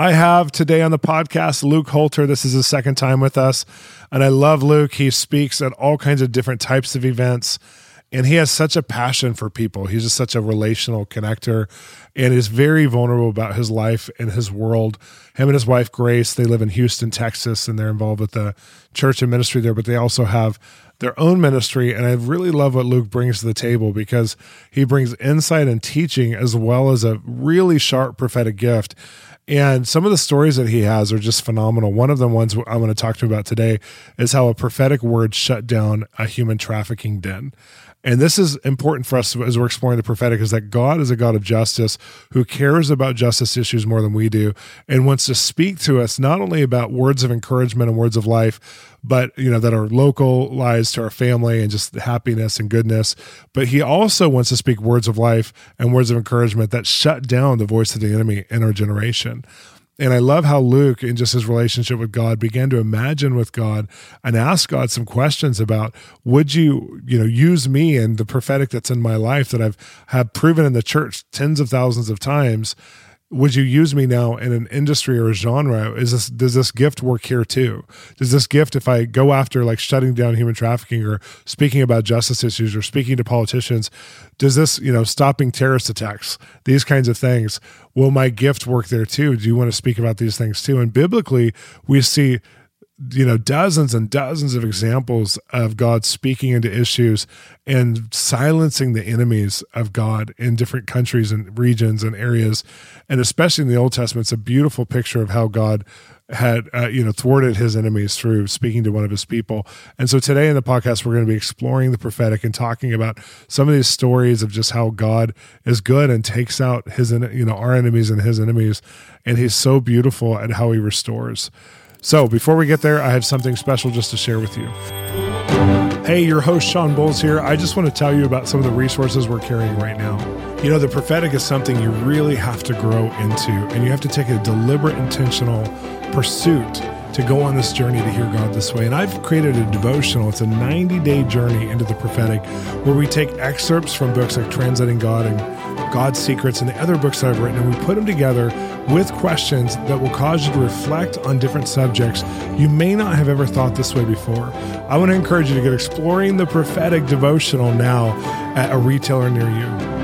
I have today on the podcast Luke Holter. This is his second time with us. And I love Luke. He speaks at all kinds of different types of events. And he has such a passion for people. He's just such a relational connector and is very vulnerable about his life and his world. Him and his wife, Grace, they live in Houston, Texas, and they're involved with the church and ministry there, but they also have their own ministry. And I really love what Luke brings to the table because he brings insight and teaching as well as a really sharp prophetic gift. And some of the stories that he has are just phenomenal. One of the ones I'm going to talk to you about today is how a prophetic word shut down a human trafficking den. And this is important for us as we're exploring the prophetic is that God is a God of justice who cares about justice issues more than we do and wants to speak to us not only about words of encouragement and words of life, but you know that are localized to our family and just happiness and goodness, but he also wants to speak words of life and words of encouragement that shut down the voice of the enemy in our generation. And I love how Luke, in just his relationship with God, began to imagine with God and ask God some questions about would you, you know, use me and the prophetic that's in my life that I've have proven in the church tens of thousands of times would you use me now in an industry or a genre? Is this does this gift work here too? Does this gift if i go after like shutting down human trafficking or speaking about justice issues or speaking to politicians does this you know stopping terrorist attacks these kinds of things will my gift work there too? Do you want to speak about these things too? And biblically we see you know dozens and dozens of examples of God speaking into issues and silencing the enemies of God in different countries and regions and areas. And especially in the Old Testament it's a beautiful picture of how God had uh, you know thwarted his enemies through speaking to one of his people. And so today in the podcast we're going to be exploring the prophetic and talking about some of these stories of just how god is good and takes out his you know our enemies and his enemies. And he's so beautiful at how he restores so, before we get there, I have something special just to share with you. Hey, your host Shawn Bolz here. I just want to tell you about some of the resources we're carrying right now. You know, the prophetic is something you really have to grow into, and you have to take a deliberate, intentional pursuit to go on this journey to hear God this way. And I've created a devotional. It's a 90 day journey into the prophetic where we take excerpts from books like Translating God and God's Secrets and the other books that I've written, and we put them together with questions that will cause you to reflect on different subjects you may not have ever thought this way before. I want to encourage you to get exploring the prophetic devotional now at a retailer near you.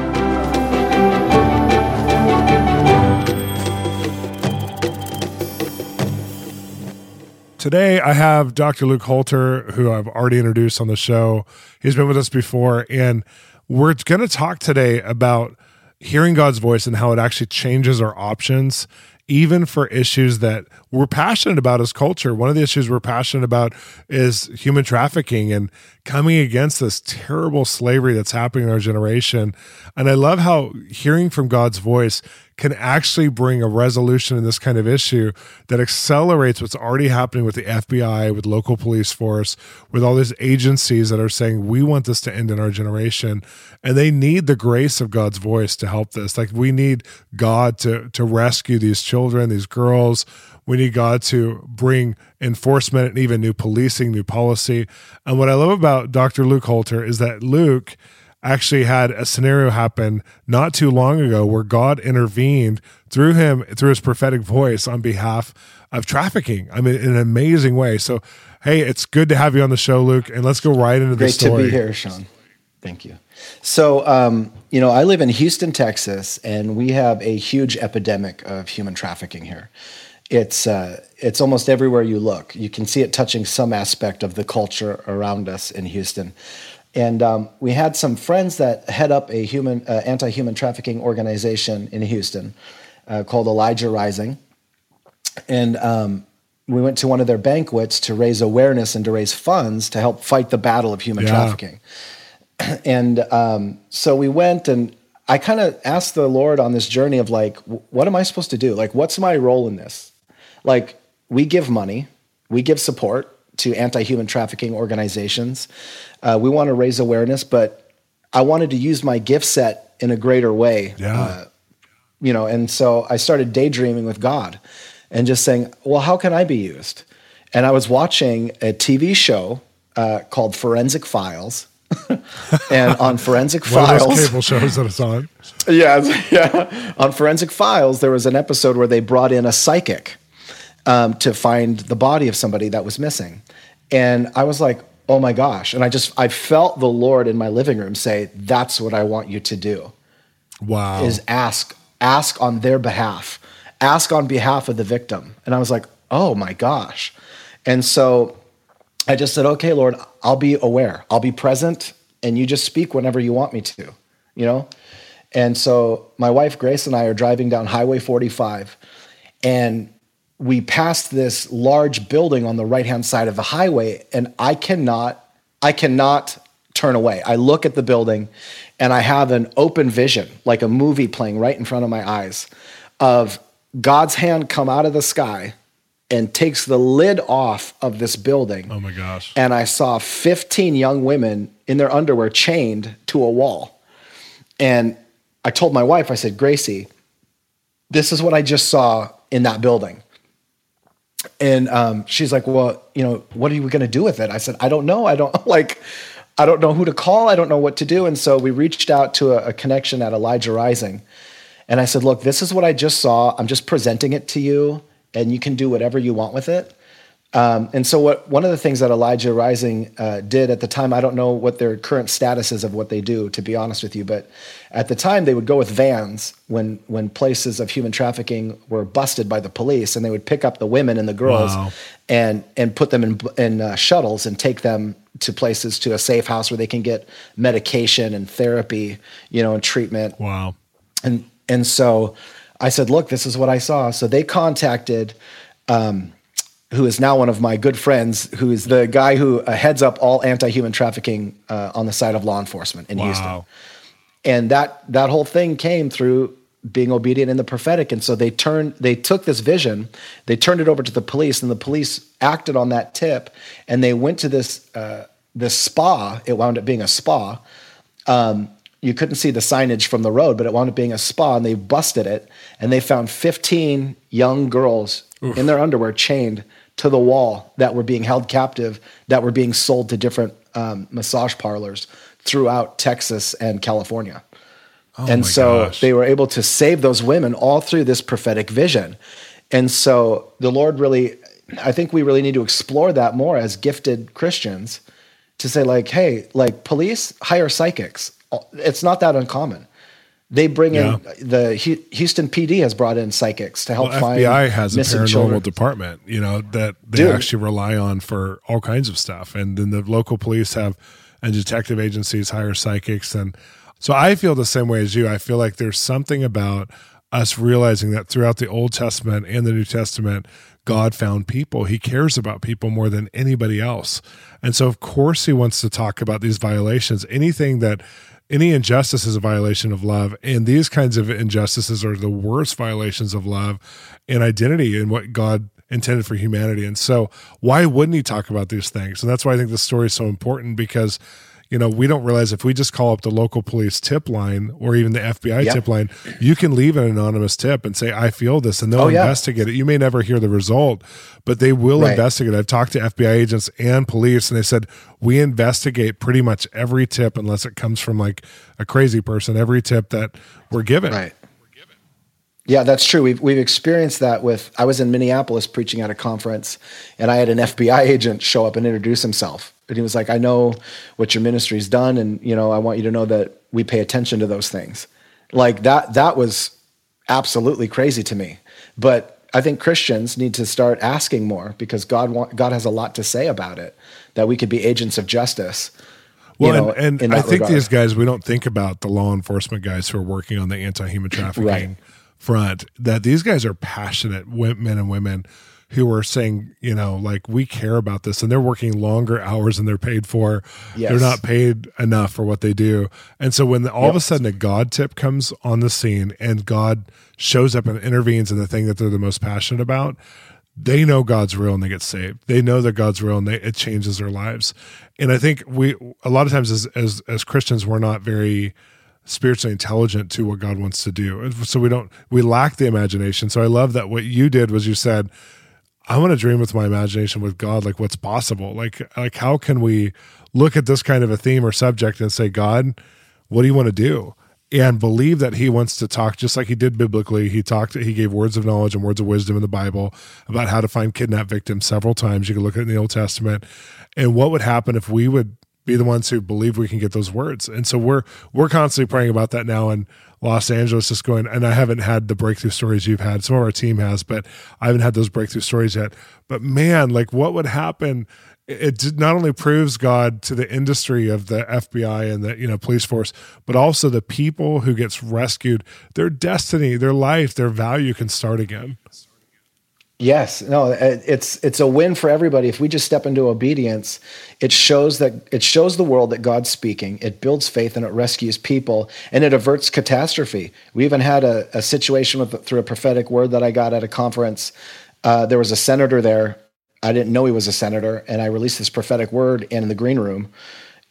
Today, I have Dr. Luke Holter, who I've already introduced on the show. He's been with us before, and we're going to talk today about hearing God's voice and how it actually changes our options even for issues that we're passionate about as culture. One of the issues we're passionate about is human trafficking and coming against this terrible slavery that's happening in our generation. And I love how hearing from God's voice can actually bring a resolution in this kind of issue that accelerates what's already happening with the FBI, with local police force, with all these agencies that are saying, we want this to end in our generation. And they need the grace of God's voice to help this. Like we need God to, to rescue these children, these girls. We need God to bring enforcement and even new policing, new policy. And what I love about Dr. Luke Holter is that Luke actually had a scenario happen not too long ago where God intervened through him, through his prophetic voice on behalf of trafficking. I mean, in an amazing way. So, hey, it's good to have you on the show, Luke, and let's go right into Great the story. Great to be here, Shawn. Thank you. So, um, you know, I live in Houston, Texas, and we have a huge epidemic of human trafficking here. It's uh, it's almost everywhere you look. You can see it touching some aspect of the culture around us in Houston. And um, we had some friends that head up a human uh, anti-human trafficking organization in Houston uh, called Elijah Rising, and um, we went to one of their banquets to raise awareness and to raise funds to help fight the battle of human yeah. trafficking. And um, so we went, and I kind of asked the Lord on this journey of like, what am I supposed to do? Like, what's my role in this? like we give money, we give support to anti-human trafficking organizations. Uh, we want to raise awareness, but I wanted to use my gift set in a greater way. Yeah. Uh, you know, and so I started daydreaming with God and just saying, well, how can I be used? And I was watching a TV show uh, called Forensic Files. and on Forensic Files, cable shows that it's on. yeah, yeah. On Forensic Files, there was an episode where they brought in a psychic um, to find the body of somebody that was missing, and I was like, "Oh my gosh!" And I just I felt the Lord in my living room say, "That's what I want you to do." Wow. Is ask ask on their behalf, ask on behalf of the victim, and I was like, "Oh my gosh!" And so I just said, "Okay, Lord, I'll be aware, I'll be present, and you just speak whenever you want me to," you know. And so my wife Grace and I are driving down Highway 45, and we passed this large building on the right hand side of the highway, and I cannot, I cannot turn away. I look at the building, and I have an open vision, like a movie playing right in front of my eyes, of God's hand come out of the sky and takes the lid off of this building. oh my gosh. And I saw 15 young women in their underwear chained to a wall. And I told my wife, I said, Gracie, this is what I just saw in that building. And um, she's like, Well, you know, what are you going to do with it? I said, I don't know. I don't like, I don't know who to call. I don't know what to do. And so we reached out to a, a connection at Elijah Rising. And I said, Look, this is what I just saw. I'm just presenting it to you, and you can do whatever you want with it. Um, and so, what one of the things that Elijah Rising uh, did at the time, I don't know what their current status is of what they do, to be honest with you, but at the time they would go with vans when when places of human trafficking were busted by the police, and they would pick up the women and the girls Wow. and and put them in in uh, shuttles and take them to places to a safe house where they can get medication and therapy, you know, and treatment Wow. and and so I said, "Look, this is what I saw." So they contacted, um, who is now one of my good friends, who is the guy who uh, heads up all anti-human trafficking uh, on the side of law enforcement in Houston. And that that whole thing came through being obedient in the prophetic. And so they turned, they took this vision, they turned it over to the police, and the police acted on that tip, and they went to this uh, this spa. It wound up being a spa. Um, you couldn't see the signage from the road, but it wound up being a spa, and they busted it, and they found 15 young girls in their underwear chained to the wall that were being held captive, that were being sold to different um, massage parlors throughout Texas and California. and so gosh. they were able to save those women all through this prophetic vision. And so the Lord really, I think we really need to explore that more as gifted Christians to say, like, hey, like police hire psychics. It's not that uncommon. They bring Yeah. in the Houston PD has brought in psychics to help Well, find FBI has a missing paranormal children. department, you know, that they Dude. actually rely on for all kinds of stuff. And then the local police have, and detective agencies hire psychics. And so I feel the same way as you. I feel like there's something about us realizing that throughout the Old Testament and the New Testament, God found people. He cares about people more than anybody else. And so, of course, he wants to talk about these violations. Anything that any injustice is a violation of love and these kinds of injustices are the worst violations of love and identity and what god intended for humanity. And so why wouldn't he talk about these things? And that's why i think this story is so important because you know we don't realize if we just call up the local police tip line or even the fbi Yeah. tip line you can leave an anonymous tip and say i feel this and they'll Oh, yeah. investigate it you may never hear the result but they will Right. investigate i've talked to fbi agents and police and they said we investigate pretty much every tip unless it comes from like a crazy person every tip that we're given Right. Yeah, that's true. We've we've experienced that with. I was in Minneapolis preaching at a conference, and I had an FBI agent show up and introduce himself. And he was like, "I know what your ministry's done, and you know, I want you to know that we pay attention to those things." Like that. That was absolutely crazy to me. But I think Christians need to start asking more because God want, God has a lot to say about it. That we could be agents of justice. you Well, know, and, and I think regard. these guys, we don't think about the law enforcement guys who are working on the anti-human trafficking Right. Front. That these guys are passionate men and women who are saying, you know, like we care about this, and they're working longer hours than they're paid for. Yes. They're not paid enough for what they do, and so when the, all of a sudden a God tip comes on the scene and God shows up and intervenes in the thing that they're the most passionate about, they know God's real and they get saved. They know that God's real and they, it changes their lives. And I think we a lot of times as as as Christians we're not very spiritually intelligent to what God wants to do. So we don't we lack the imagination. So I love that what you did was you said I want to dream with my imagination with God like what's possible. Like like how can we look at this kind of a theme or subject and say God, what do you want to do? and believe that he wants to talk just like he did biblically. He talked, he gave words of knowledge and words of wisdom in the Bible about how to find kidnapped victims several times. You can look at it in the Old Testament and what would happen if we would be the ones who believe we can get those words. And so we're we're constantly praying about that now in Los Angeles, just going. And I haven't had the breakthrough stories you've had. Some of our team has, but I haven't had those breakthrough stories yet. But man, like what would happen it not only proves God to the industry of the FBI and the you know police force, but also the people who gets rescued. Their destiny, their life, their value can start again. Yes, no, it's it's a win for everybody if we just step into obedience. It shows that it shows the world that God's speaking. It builds faith and it rescues people and it averts catastrophe. We even had a, a situation with through a prophetic word that I got at a conference. Uh, there was a senator there I didn't know he was a senator, and I released this prophetic word in the green room.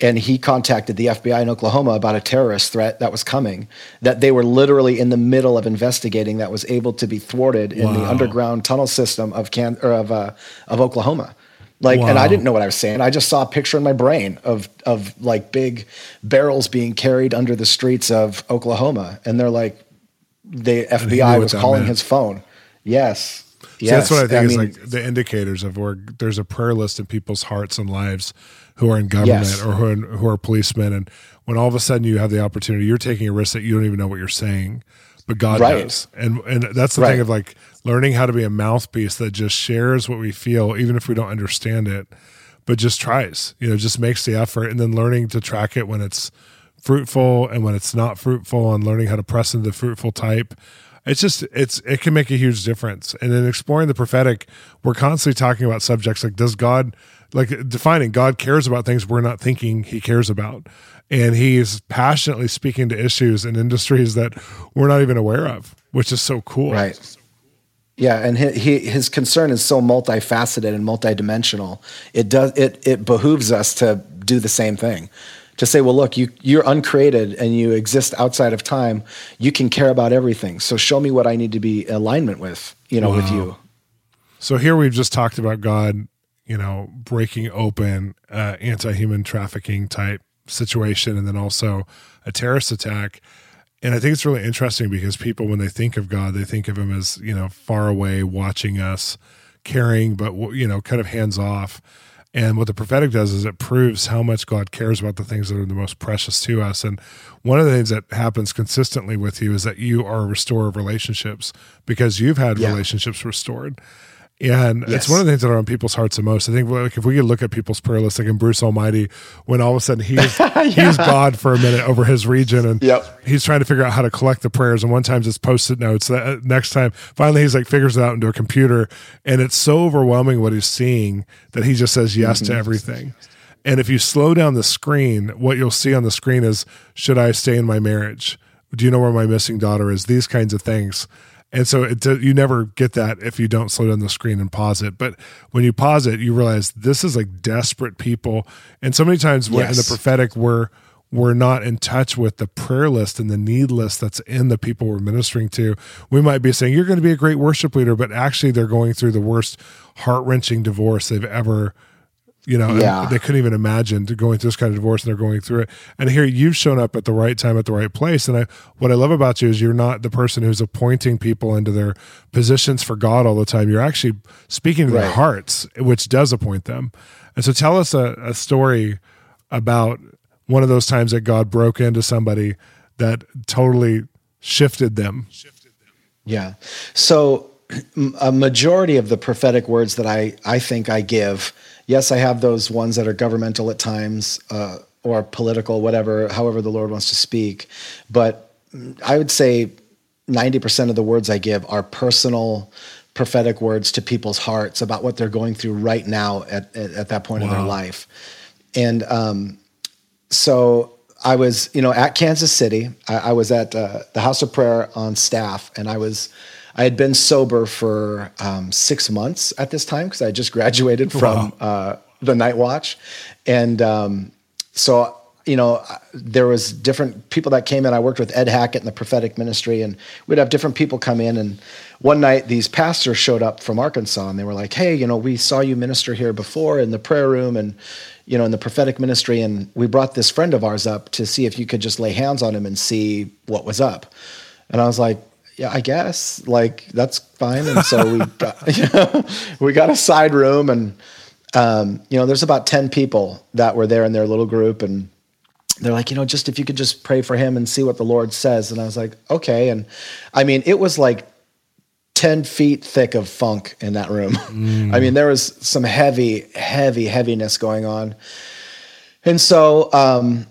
And he contacted the FBI in Oklahoma about a terrorist threat that was coming, that they were literally in the middle of investigating, that was able to be thwarted in wow. the underground tunnel system of Can or of uh, of Oklahoma. Like, wow. and I didn't know what I was saying. I just saw a picture in my brain of of like big barrels being carried under the streets of Oklahoma, and they're like, the FBI was calling his phone. Yes, Yes, so that's what I think I is mean, like the indicators of where there's a prayer list in people's hearts and lives who are in government yes. or who are, who are policemen. And when all of a sudden you have the opportunity, you're taking a risk that you don't even know what you're saying, but God right. does. And and that's the right. thing of like learning how to be a mouthpiece that just shares what we feel, even if we don't understand it, but just tries, you know, just makes the effort and then learning to track it when it's fruitful and when it's not fruitful and learning how to press into the fruitful type it's just it's it can make a huge difference. And in exploring the prophetic we're constantly talking about subjects like does god like defining god cares about things we're not thinking he cares about. And he's passionately speaking to issues in industries that we're not even aware of which is so cool. Right. Yeah, and he, his concern is so multifaceted and multidimensional. It does it it behooves us to do the same thing to say, well, look, you, you're uncreated and you exist outside of time. You can care about everything. So show me what I need to be alignment with, you know, wow. with you. So here we've just talked about God, you know, breaking open uh, anti-human trafficking type situation, and then also a terrorist attack. And I think it's really interesting because people, when they think of God, they think of Him as you know far away, watching us, caring, but you know, kind of hands off. And what the prophetic does is it proves how much God cares about the things that are the most precious to us. And one of the things that happens consistently with you is that you are a restorer of relationships because you've had yeah. relationships restored. And yes. it's one of the things that are on people's hearts the most. I think like if we could look at people's prayer list, like in Bruce Almighty, when all of a sudden he's yeah. he's God for a minute over his region, and yep. he's trying to figure out how to collect the prayers. And one time it's post-it notes. That uh, next time, finally, he's like figures it out into a computer, and it's so overwhelming what he's seeing that he just says yes mm-hmm. to everything. And if you slow down the screen, what you'll see on the screen is, should I stay in my marriage? Do you know where my missing daughter is? These kinds of things. And so it, you never get that if you don't slow down the screen and pause it. But when you pause it, you realize this is like desperate people. And so many times yes. in the prophetic, we're we're not in touch with the prayer list and the need list that's in the people we're ministering to. We might be saying, You're going to be a great worship leader, but actually they're going through the worst heart wrenching divorce they've ever you know yeah. they couldn't even imagine going through this kind of divorce and they're going through it. And here you've shown up at the right time at the right place. And i what i love about you is you're not the person who's appointing people into their positions for god all the time. You're actually speaking to right. their hearts which does appoint them. And so tell us a, a story about one of those times that god broke into somebody that totally shifted them. Yeah. So a majority of the prophetic words that i i think i give yes, I have those ones that are governmental at times uh, or political, whatever, however the Lord wants to speak. But I would say 90% of the words I give are personal prophetic words to people's hearts about what they're going through right now at, at, at that point wow. in their life. And um, so I was, you know, at Kansas City. I, I was at uh, the House of Prayer on staff, and I was, I had been sober for um, six months at this time because I just graduated from wow. uh, the night watch, and um, so you know, there was different people that came in. I worked with Ed Hackett in the prophetic ministry, and we'd have different people come in. And one night, these pastors showed up from Arkansas, and they were like, "Hey, you know, we saw you minister here before in the prayer room, and you know, in the prophetic ministry, and we brought this friend of ours up to see if you could just lay hands on him and see what was up." And I was like, "Yeah, I guess. Like that's fine." And so we got, you know, we got a side room, and um, you know, there's about ten people that were there in their little group, and they're like, you know, just if you could just pray for him and see what the Lord says. And I was like, okay. And I mean, it was like 10 feet thick of funk in that room. Mm. I mean, there was some heavy, heavy, heaviness going on. And so um,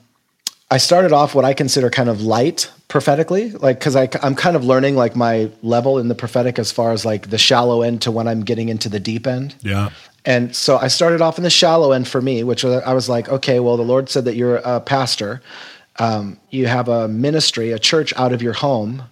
I started off what I consider kind of light prophetically, like, cause I, I'm kind of learning like my level in the prophetic as far as like the shallow end to when I'm getting into the deep end. Yeah. And so I started off in the shallow end for me, which I was like, okay, well, the Lord said that you're a pastor. Um, you have a ministry, a church out of your home.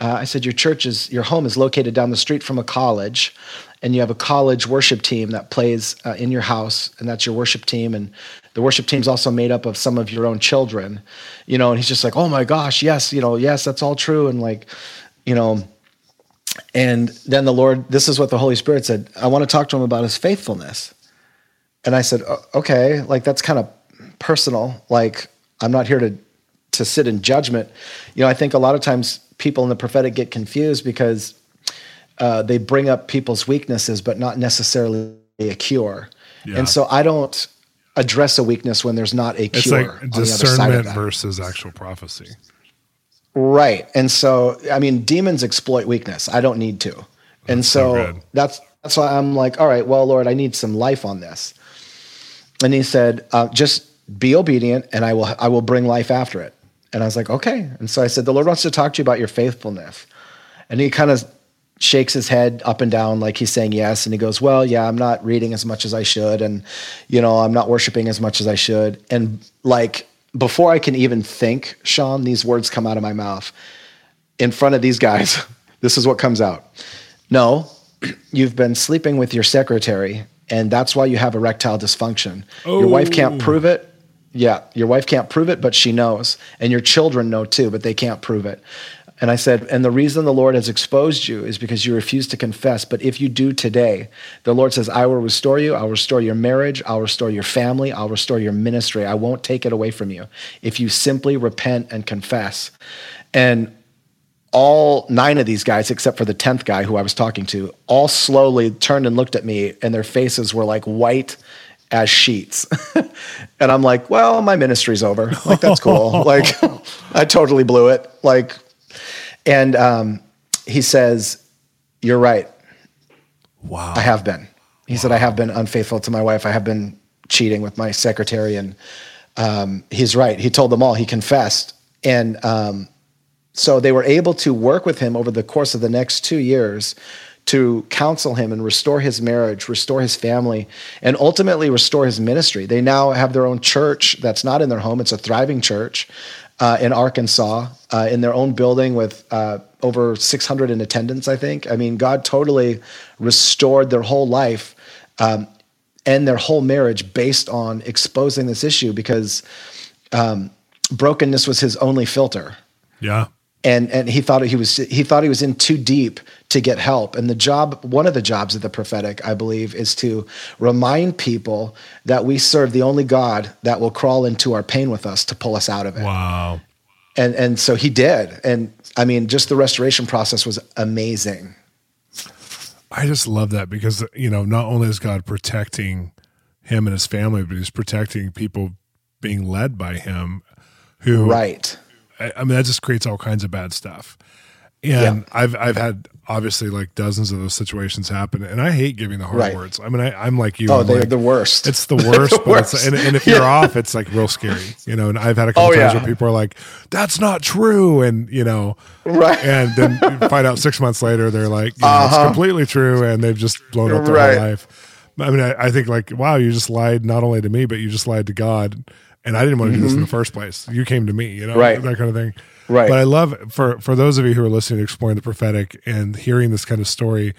Uh, I said, your church is, your home is located down the street from a college, and you have a college worship team that plays uh, in your house, and that's your worship team. And the worship team is also made up of some of your own children, you know. And he's just like, oh my gosh, yes, you know, yes, that's all true. And like, you know, and then the Lord, this is what the Holy Spirit said I want to talk to him about his faithfulness. And I said, okay, like that's kind of personal. Like, I'm not here to, to sit in judgment. You know, I think a lot of times people in the prophetic get confused because uh, they bring up people's weaknesses, but not necessarily a cure. Yeah. And so I don't address a weakness when there's not a cure. It's like discernment versus actual prophecy. Right. And so, I mean, demons exploit weakness. I don't need to. That's and so, so that's that's why I'm like, all right, well, Lord, I need some life on this. And he said, uh, just be obedient, and I will I will bring life after it. And I was like, okay. And so I said, the Lord wants to talk to you about your faithfulness. And he kind of shakes his head up and down like he's saying yes and he goes well yeah i'm not reading as much as i should and you know i'm not worshiping as much as i should and like before I can even think, Shawn, these words come out of my mouth. In front of these guys, this is what comes out. No, you've been sleeping with your secretary, and that's why you have erectile dysfunction. Oh. Your wife can't oh. prove it. Yeah, your wife can't prove it, but she knows. And your children know too, but they can't prove it. And I said, and the reason the Lord has exposed you is because you refuse to confess. But if you do today, the Lord says, I will restore you. I'll restore your marriage. I'll restore your family. I'll restore your ministry. I won't take it away from you if you simply repent and confess. And all nine of these guys, except for the 10th guy who I was talking to, all slowly turned and looked at me, and their faces were like white as sheets. and I'm like, well, my ministry's over. Like, that's cool. like, I totally blew it. Like, and um, he says, You're right. Wow. I have been. He wow. said, I have been unfaithful to my wife. I have been cheating with my secretary. And um, he's right. He told them all, he confessed. And um, so they were able to work with him over the course of the next two years to counsel him and restore his marriage, restore his family, and ultimately restore his ministry. They now have their own church that's not in their home, it's a thriving church uh, in Arkansas uh, in their own building with uh, over 600 in attendance, I think. I mean, God totally restored their whole life um, and their whole marriage based on exposing this issue because um, brokenness was his only filter. Yeah and and he thought he was he thought he was in too deep to get help. And the job one of the jobs of the prophetic i believe is to remind people that we serve the only god that will crawl into our pain with us to pull us out of it. Wow. And and so he did. And i mean just the restoration process was amazing. I just love that because you know not only is god protecting him and his family but he's protecting people being led by him who right I, I mean, that just creates all kinds of bad stuff. And yeah. I've I've had obviously like dozens of those situations happen, and I hate giving the hard right. words. I mean, I, am like you. Oh, they're like, the worst. It's the worst. the worst. and, and, if you're yeah. off, it's like real scary, you know. And I've had a couple oh, times yeah. where people are like, "That's not true," and you know, right. And then find out six months later they're like, you know, uh-huh. "It's completely true," and they've just blown up their right. whole life. I mean, I, I think like, wow, you just lied not only to me, but you just lied to God and I didn't want to do this in the first place. You came to me, you know, Mm-hmm. Right. that kind of thing. Right. But I love for for those of you who are listening to exploring the prophetic and hearing this kind of story,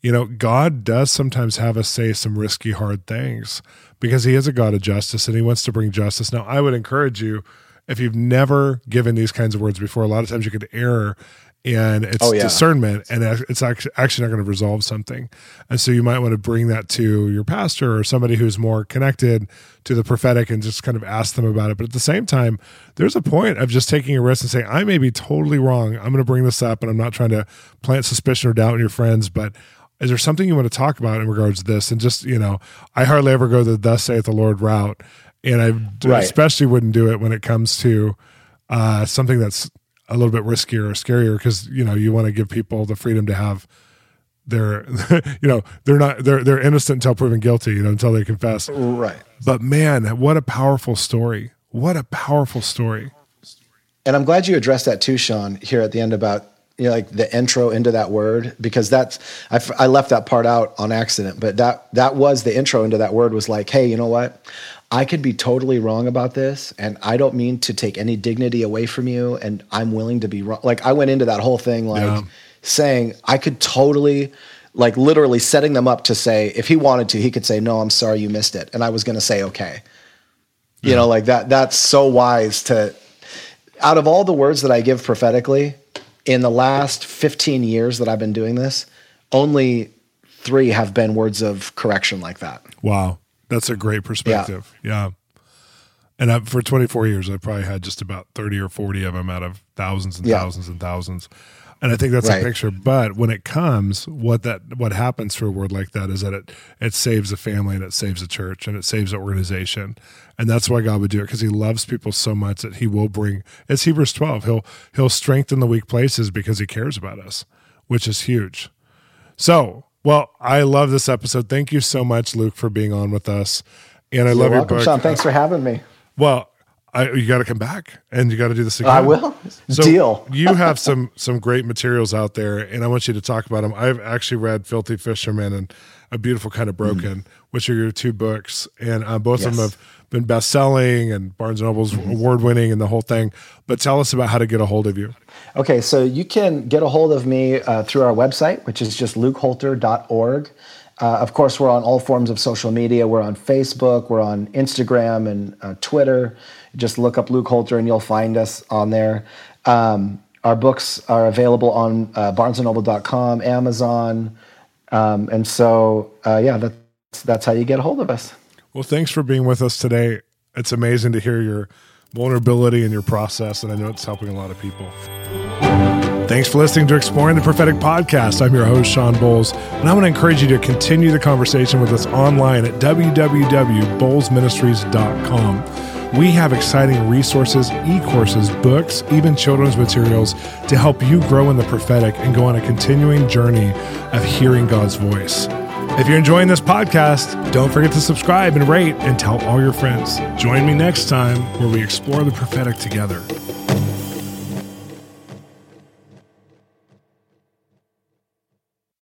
you know, God does sometimes have us say some risky, hard things because He is a God of justice and He wants to bring justice. Now, I would encourage you if you've never given these kinds of words before, a lot of times you could err and it's Oh, yeah. discernment and it's actually actually not going to resolve something. And so you might want to bring that to your pastor or somebody who's more connected to the prophetic and just kind of ask them about it. But at the same time, there's a point of just taking a risk and saying, I may be totally wrong. I'm going to bring this up and I'm not trying to plant suspicion or doubt in your friends, but is there something you want to talk about in regards to this? And just, you know, I hardly ever go the thus saith the Lord route. And I Right. especially wouldn't do it when it comes to uh, something that's a little bit riskier or scarier because you know you want to give people the freedom to have their you know they're not they're they're innocent until proven guilty you know until they confess Right. but man what a powerful story what a powerful story And I'm glad you addressed that too, Shawn, here at the end about you know, like the intro into that word because that's I, f- I left that part out on accident, but that that was the intro into that word was like, hey, you know what? I could be totally wrong about this, and I don't mean to take any dignity away from you, and I'm willing to be wrong. Like I went into that whole thing like Yeah. saying I could totally like literally setting them up to say if he wanted to, he could say, No, I'm sorry you missed it. And I was gonna say okay. You know, like that that's so wise to out of all the words that I give prophetically in the last 15 years that I've been doing this, only three have been words of correction like that. wow that's a great perspective. Yeah, and I, for 24 years i probably had just about 30 or 40 of them out of thousands and Yeah. thousands and thousands. And i think that's Right. a picture. But when it comes what that what happens through a word like that is that it it saves a family and it saves a church and it saves an organization. And that's why god would do it because he loves people so much that he will bring it's hebrews 12 he'll he'll strengthen the weak places because he cares about us which is huge. So well i love this episode thank you so much luke for being on with us and i love You're welcome, your book Shawn. Thanks for having me. well I, you got to come back and you got to do this again. I will. So Deal. you have some some great materials out there, and I want you to talk about them. I've actually read Filthy Fisherman and A Beautiful Kind of Broken, which are your two books, and uh, both of them have been best selling and Barnes and Noble's award winning and the whole thing. But tell us about how to get a hold of you. Okay, so you can get a hold of me uh, through our website, which is just lukeholter.org. Uh, of course, we're on all forms of social media. We're on Facebook, we're on Instagram and uh, Twitter. Just look up Luke Holter and you'll find us on there. Um, our books are available on uh, barnesandnoble.com, Amazon. Um, and so, uh, yeah, that's, how you get a hold of us. Well, thanks for being with us today. It's amazing to hear your vulnerability and your process, and I know it's helping a lot of people. Thanks for listening to Exploring the Prophetic Podcast. I'm your host, Shawn Bolz, and I want to encourage you to continue the conversation with us online at www.bolzministries.com. We have exciting resources, e courses, books, even children's materials to help you grow in the prophetic and go on a continuing journey of hearing God's voice. If you're enjoying this podcast, don't forget to subscribe and rate and tell all your friends. Join me next time where we explore the prophetic together.